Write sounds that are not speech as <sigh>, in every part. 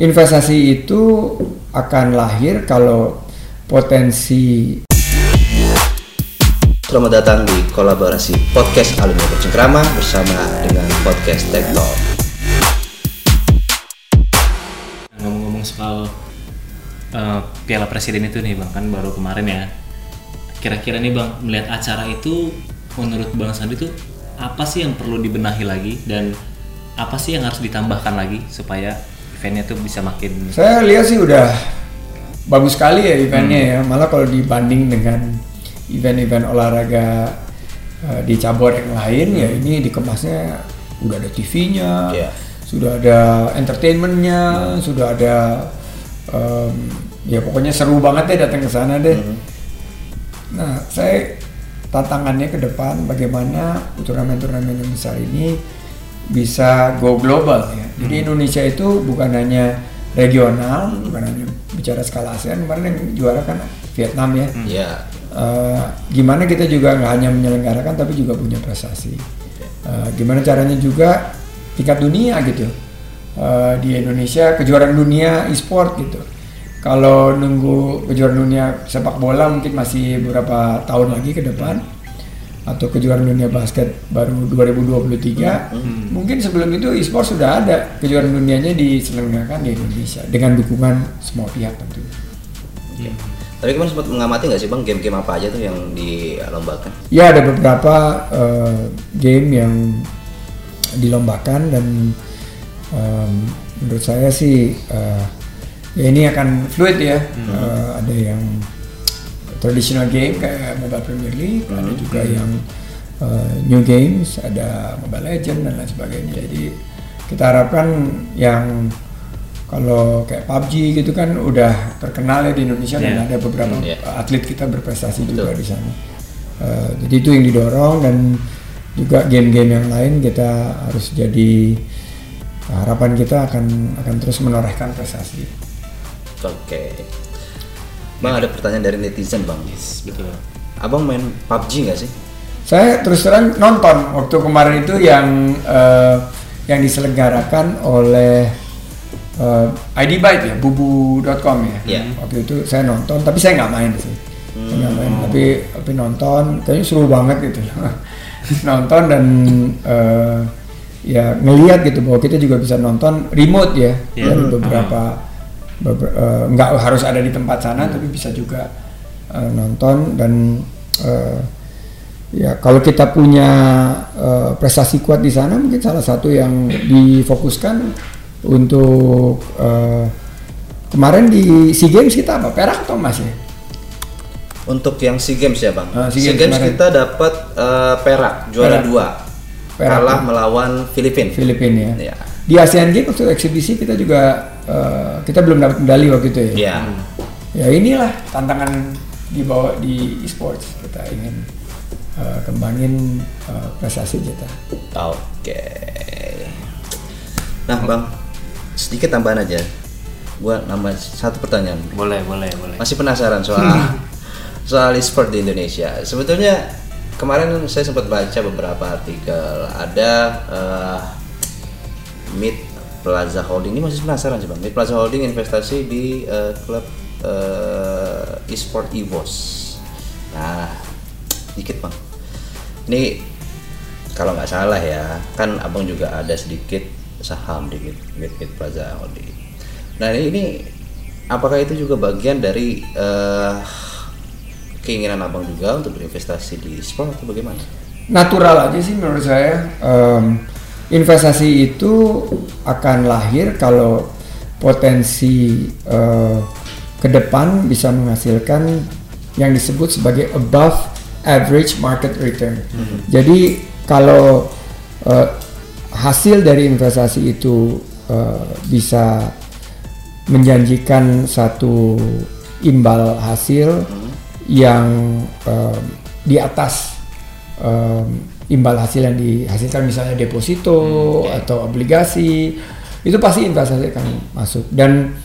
investasi itu akan lahir kalau potensi Selamat datang di kolaborasi podcast alumni bercengkrama bersama dengan podcast Tech Talk. ngomong-ngomong soal uh, Piala Presiden itu nih bang kan baru kemarin ya kira-kira nih bang melihat acara itu menurut bang Sandi itu apa sih yang perlu dibenahi lagi dan apa sih yang harus ditambahkan lagi supaya eventnya tuh bisa makin Saya lihat sih udah bagus sekali ya eventnya ya. Malah kalau dibanding dengan event-event olahraga eh, di cabur yang lain ya ini dikemasnya udah ada TV-nya, Iya. sudah ada entertainmentnya, sudah ada em, ya pokoknya seru banget deh datang ke sana deh. Nah, saya tantangannya ke depan bagaimana turnamen-turnamen yang besar ini bisa go global ya. Jadi Indonesia itu bukan hanya regional, bukan hanya bicara skala ASEAN, kemarin yang juara kan Vietnam ya. Ya, Eh, gimana kita juga nggak hanya menyelenggarakan tapi juga punya prestasi. Eh, gimana caranya juga tingkat dunia gitu Eh, di Indonesia kejuaraan dunia e-sport gitu. Kalau nunggu kejuaraan dunia sepak bola mungkin masih beberapa tahun lagi ke depan atau kejuaraan dunia basket baru 2023 mungkin sebelum itu e-sport sudah ada kejuaraan dunianya diselenggarakan di Indonesia dengan dukungan semua pihak tentu. tapi kemarin sempat mengamati nggak sih bang game-game apa aja tuh yang dilombakan? Ya ada beberapa eh, game yang dilombakan dan em, menurut saya sih eh, ya ini akan fluid ya. Eh, ada yang traditional game kayak Mobile Premier League, ada juga yang eh, new games, ada Mobile Legend dan lain sebagainya. Jadi kita harapkan yang kalau kayak PUBG gitu kan udah terkenal ya di Indonesia dan Iya. ada beberapa Hmm, iya. atlet kita berprestasi juga Betul. di sana. Eh, jadi itu yang didorong dan juga game-game yang lain kita harus jadi harapan kita akan akan terus menorehkan prestasi. Oke. Bang ada pertanyaan dari netizen bang. betul Abang main PUBG nggak sih? Saya terus terang nonton waktu kemarin itu yang eh, yang diselenggarakan oleh eh, ID Byte ya, bubu.com ya. Iya. Waktu itu saya nonton, tapi saya nggak main sih. Saya nggak main, tapi tapi nonton, kayaknya seru banget gitu. <laughs> nonton dan eh, ya ngelihat gitu bahwa kita juga bisa nonton remote ya Iya. dari beberapa beber- eh, nggak harus ada di tempat sana tapi bisa juga eh, nonton dan eh, ya kalau kita punya eh, prestasi kuat di sana mungkin salah satu yang difokuskan untuk eh, kemarin di SEA Games kita apa perak atau emas ya Untuk yang SEA Games ya bang. Ah, SEA SEA Games Games kemarin. kita dapat eh, perak juara Perak. dua. Perak. Kalah melawan Filipina. Filipina ya. Iya. Di ASEAN Games waktu eksibisi kita juga eh, kita belum dapat medali waktu itu ya. Iya. Ya inilah tantangan dibawa di e-sports kita ingin eh, kembangin eh, prestasi kita. Oke. Nah bang, sedikit tambahan aja. Gua nambah satu pertanyaan. boleh boleh boleh Masih penasaran soal <laughs> soal e-sport di Indonesia. Sebetulnya kemarin saya sempat baca beberapa artikel. Ada eh, Mid Plaza Holding ini masih penasaran sih bang. Mid Plaza Holding investasi di eh, klub eh, e-sport EVOS. Nah, dikit bang. Ini kalau nggak salah ya, kan abang juga ada sedikit saham di Mid, Mid, Mid Plaza Holding. Nah ini, ini apakah itu juga bagian dari eh, keinginan abang juga untuk berinvestasi di sport atau bagaimana? natural aja sih menurut saya Em, investasi itu akan lahir kalau potensi eh, ke depan bisa menghasilkan yang disebut sebagai above average market return. Jadi kalau eh, hasil dari investasi itu eh, bisa menjanjikan satu imbal hasil yang em, di atas em, imbal hasil yang dihasilkan misalnya deposito atau obligasi itu pasti investasi akan masuk dan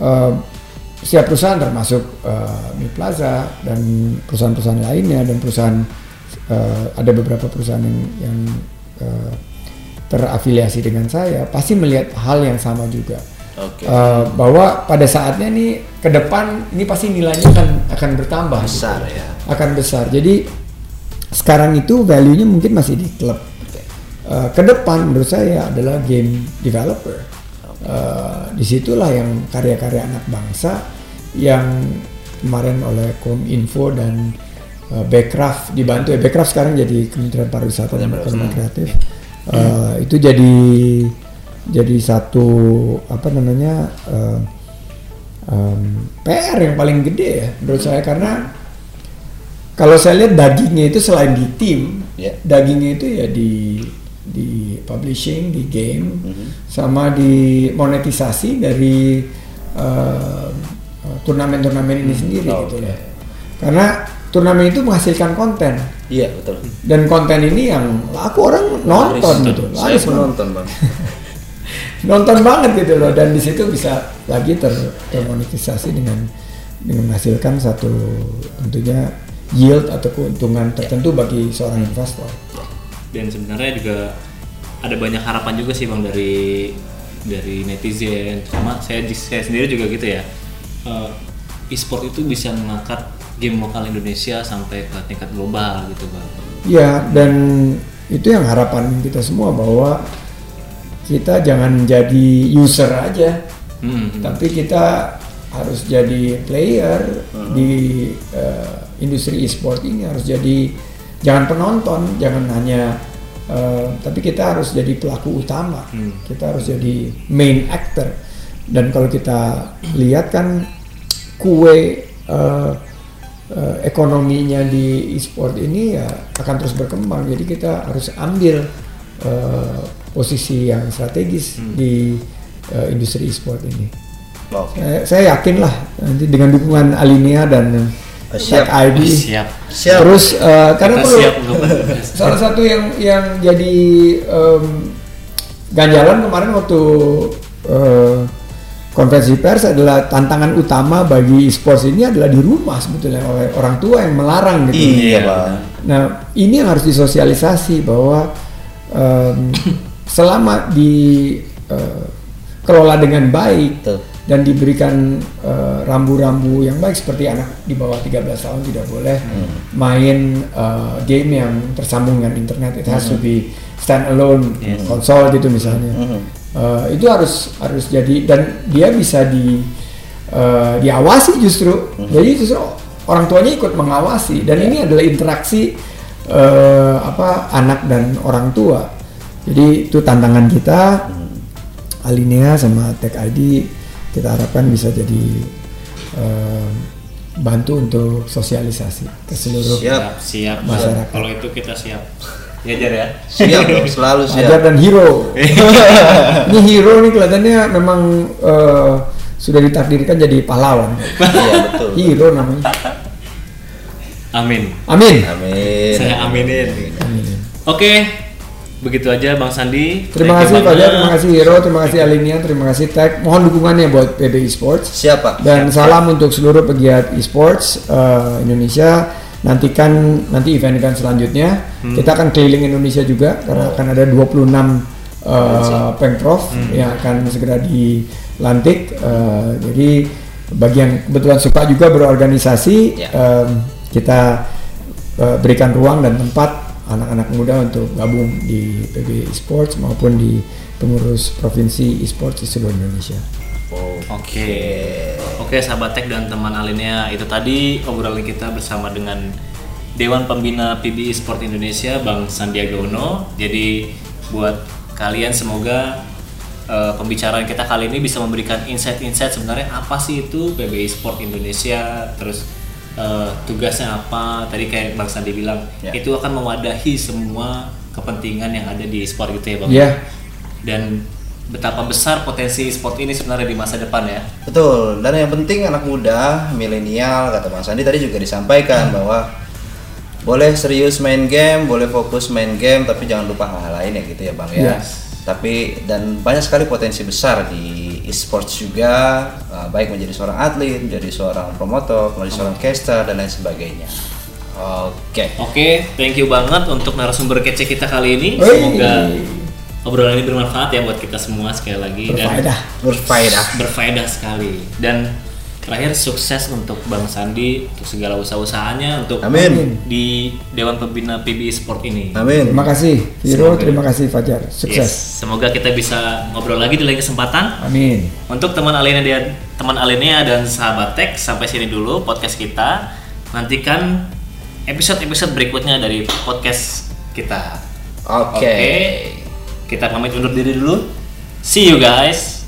em, setiap perusahaan termasuk eh, Mid Plaza dan perusahaan-perusahaan lainnya dan perusahaan eh, ada beberapa perusahaan yang, yang eh, terafiliasi dengan saya pasti melihat hal yang sama juga Oke. Eh, bahwa pada saatnya nih ke depan ini pasti nilainya akan akan bertambah gitu. Besar ya. akan besar jadi sekarang itu value-nya mungkin masih di klub. Eh, ke depan menurut saya adalah game developer. Eh, di situlah yang karya-karya anak bangsa yang kemarin oleh Kominfo dan uh, Backcraft dibantu ya. Backcraft sekarang jadi Kementerian Pariwisata dan Ekonomi Kreatif. Eh, itu jadi jadi satu apa namanya eh, em, PR yang paling gede ya menurut saya. Karena kalau saya lihat dagingnya itu selain di tim, Ya. dagingnya itu ya di di publishing, di game, Mhm. sama di monetisasi dari eh, turnamen-turnamen ini sendiri Oh, gitu oke. ya. Karena turnamen itu menghasilkan konten Iya betul. dan konten ini yang laku orang nonton Laris, gitu, Saya laris pun banget. nonton bang. <laughs> nonton banget gitu loh dan di situ bisa lagi ter termonetisasi dengan dengan menghasilkan satu tentunya yield atau keuntungan tertentu bagi seorang investor. dan sebenarnya juga ada banyak harapan juga sih bang dari dari netizen. Sama saya saya sendiri juga gitu ya. Eh, e-sport itu bisa mengangkat game lokal Indonesia sampai ke tingkat global gitu bang. Ya dan itu yang harapan kita semua bahwa kita jangan jadi user aja, Hmm, tapi kita harus jadi player di eh, industri e-sport ini harus jadi jangan penonton, jangan hanya eh, tapi kita harus jadi pelaku utama. Hmm. Kita harus jadi main actor. Dan kalau kita lihat kan kue eh, eh, ekonominya di e-sport ini ya akan terus berkembang. Jadi kita harus ambil eh, posisi yang strategis di eh, industri e-sport ini. Saya, saya yakin lah nanti dengan dukungan Alinea dan Oh, siap. Tech ID. siap Siap. Terus eh, karena kita perlu siap <laughs> salah satu yang yang jadi em, ganjalan kemarin waktu eh, konferensi pers adalah tantangan utama bagi e-sports ini adalah di rumah sebetulnya oleh orang tua yang melarang gitu. Iya Iya. Nah, ini yang harus disosialisasi bahwa em, <coughs> selama dikelola dengan baik Betul. Dan diberikan eh, rambu-rambu yang baik seperti anak di bawah 13 tahun tidak boleh main eh, game yang tersambung dengan internet. It has to be stand alone Yes. konsol gitu misalnya. Mhm. Eh, itu harus harus jadi dan dia bisa di eh, diawasi justru. Jadi justru orang tuanya ikut mengawasi dan ini adalah interaksi eh, apa anak dan orang tua. Jadi itu tantangan kita. Alinea sama Tech ID kita harapkan bisa jadi eh, bantu untuk sosialisasi ke seluruh Siap. siap Masyarakat. kalau itu kita siap ya Jar ya Siap dong, selalu Ajar siap. dan hero. <laughs> ini hero nih kelihatannya memang eh, sudah ditakdirkan jadi pahlawan. Iya betul. hero namanya. amin Amin. Amin. saya aminin Amin. oke begitu aja bang Sandi Terima kasih Fajar, banget. terima kasih Hero, terima kasih Alinea, terima kasih Tech. Mohon dukungannya buat PB Esports. Siap pak. Dan salam untuk seluruh pegiat esports eh, Indonesia. Nantikan nanti event-event selanjutnya. Kita akan keliling Indonesia juga karena akan ada 26 eh, pemprov yang akan segera dilantik. Eh, jadi bagi yang kebetulan suka juga berorganisasi, Ya. em, kita eh, berikan ruang dan tempat anak-anak muda untuk gabung di PB Esports maupun di pengurus provinsi esports di seluruh Indonesia. Oke, oke sahabat Tech dan teman Alinea itu tadi obrolan kita bersama dengan Dewan Pembina PBI Sport Indonesia Bang Sandiaga Uno. Jadi buat kalian semoga eh, pembicaraan kita kali ini bisa memberikan insight-insight sebenarnya apa sih itu PBI Sport Indonesia, terus eh, tugasnya apa? Tadi kayak Bang Sandi bilang Ya. itu akan mewadahi semua kepentingan yang ada di sport gitu ya Bang. Iya. Dan betapa besar potensi sport ini sebenarnya di masa depan ya. Betul. Dan yang penting anak muda, milenial, kata Mas Andi tadi juga disampaikan bahwa boleh serius main game, boleh fokus main game, tapi jangan lupa hal-hal lain ya gitu ya bang ya. Yes. Tapi dan banyak sekali potensi besar di e-sports juga, uh, baik menjadi seorang atlet, menjadi seorang promotor, menjadi seorang caster dan lain sebagainya. Oke. Oke, thank you banget untuk narasumber kece kita kali ini. Semoga obrolan ini bermanfaat ya buat kita semua sekali lagi Berfaedah. dan Berfaedah. berfaedah sekali dan terakhir sukses untuk Bang Sandi untuk segala usaha-usahanya untuk Amin. di Dewan Pembina PBI Sport ini. Amin. Terima kasih Viro, Semoga. terima kasih Fajar. Yes, Sukses. semoga kita bisa ngobrol lagi di lain kesempatan. Amin. Untuk teman Alinea dan teman Alinea dan sahabat Tech sampai sini dulu podcast kita. Nantikan episode-episode berikutnya dari podcast kita. Oke. Kita pamit undur diri dulu. See you guys.